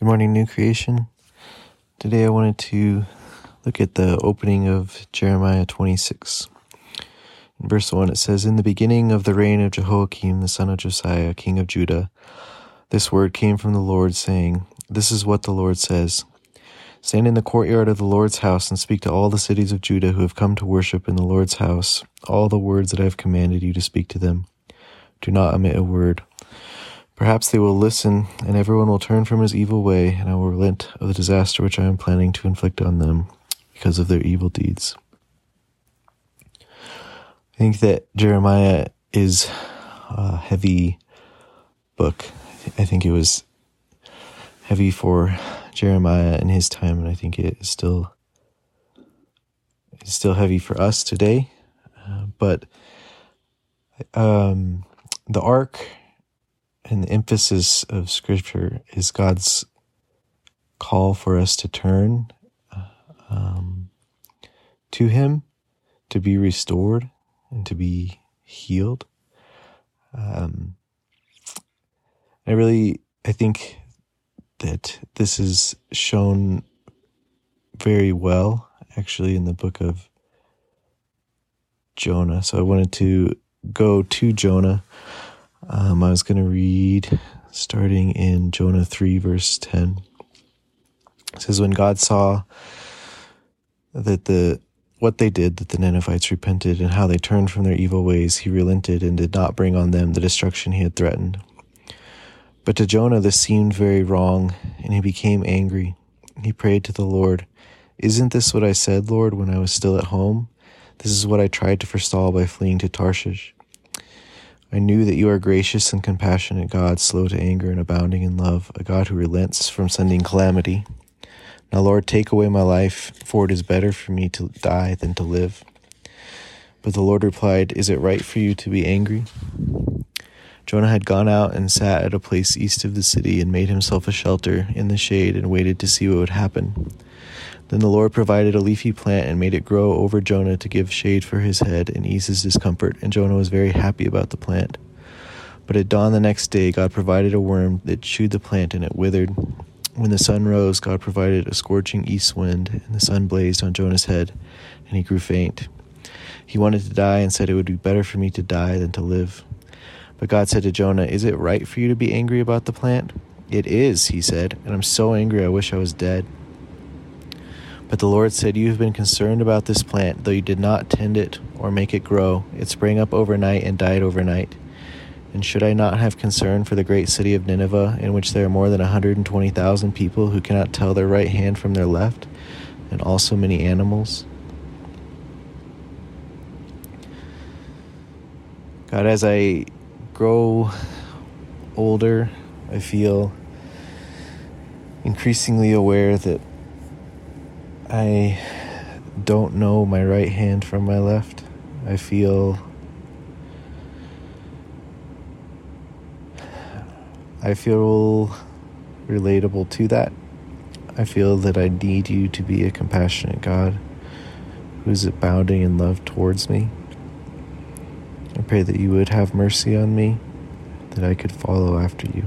Good morning, New Creation. Today I wanted to look at the opening of Jeremiah 26. In verse 1, it says, In the beginning of the reign of Jehoiakim, the son of Josiah, king of Judah, this word came from the Lord, saying, This is what the Lord says Stand in the courtyard of the Lord's house and speak to all the cities of Judah who have come to worship in the Lord's house all the words that I have commanded you to speak to them. Do not omit a word. Perhaps they will listen, and everyone will turn from his evil way, and I will relent of the disaster which I am planning to inflict on them because of their evil deeds. I think that Jeremiah is a heavy book. I think it was heavy for Jeremiah in his time, and I think it is still is still heavy for us today. Uh, but um, the arc and the emphasis of Scripture is God's call for us to turn um, to Him, to be restored, and to be healed. Um, I really, I think that this is shown very well, actually, in the book of Jonah. So I wanted to go to Jonah um, I was going to read starting in Jonah 3, verse 10. It says, When God saw that the what they did, that the Ninevites repented, and how they turned from their evil ways, he relented and did not bring on them the destruction he had threatened. But to Jonah this seemed very wrong, and he became angry. He prayed to the Lord, Isn't this what I said, Lord, when I was still at home? This is what I tried to forestall by fleeing to Tarshish. I knew that you are gracious and compassionate God, slow to anger and abounding in love, a God who relents from sending calamity. Now, Lord, take away my life, for it is better for me to die than to live. But the Lord replied, Is it right for you to be angry? Jonah had gone out and sat at a place east of the city and made himself a shelter in the shade and waited to see what would happen. Then the Lord provided a leafy plant and made it grow over Jonah to give shade for his head and ease his discomfort, and Jonah was very happy about the plant. But at dawn the next day, God provided a worm that chewed the plant and it withered. When the sun rose, God provided a scorching east wind, and the sun blazed on Jonah's head, and he grew faint. He wanted to die and said, It would be better for me to die than to live. But God said to Jonah, Is it right for you to be angry about the plant? It is, he said, and I'm so angry I wish I was dead. But the Lord said, You have been concerned about this plant, though you did not tend it or make it grow. It sprang up overnight and died overnight. And should I not have concern for the great city of Nineveh, in which there are more than a 120,000 people who cannot tell their right hand from their left, and also many animals? God, as I grow older, I feel increasingly aware that I don't know my right hand from my left. I feel I feel relatable to that. I feel that I need you to be a compassionate God who's abounding in love towards me. I pray that you would have mercy on me, that I could follow after you.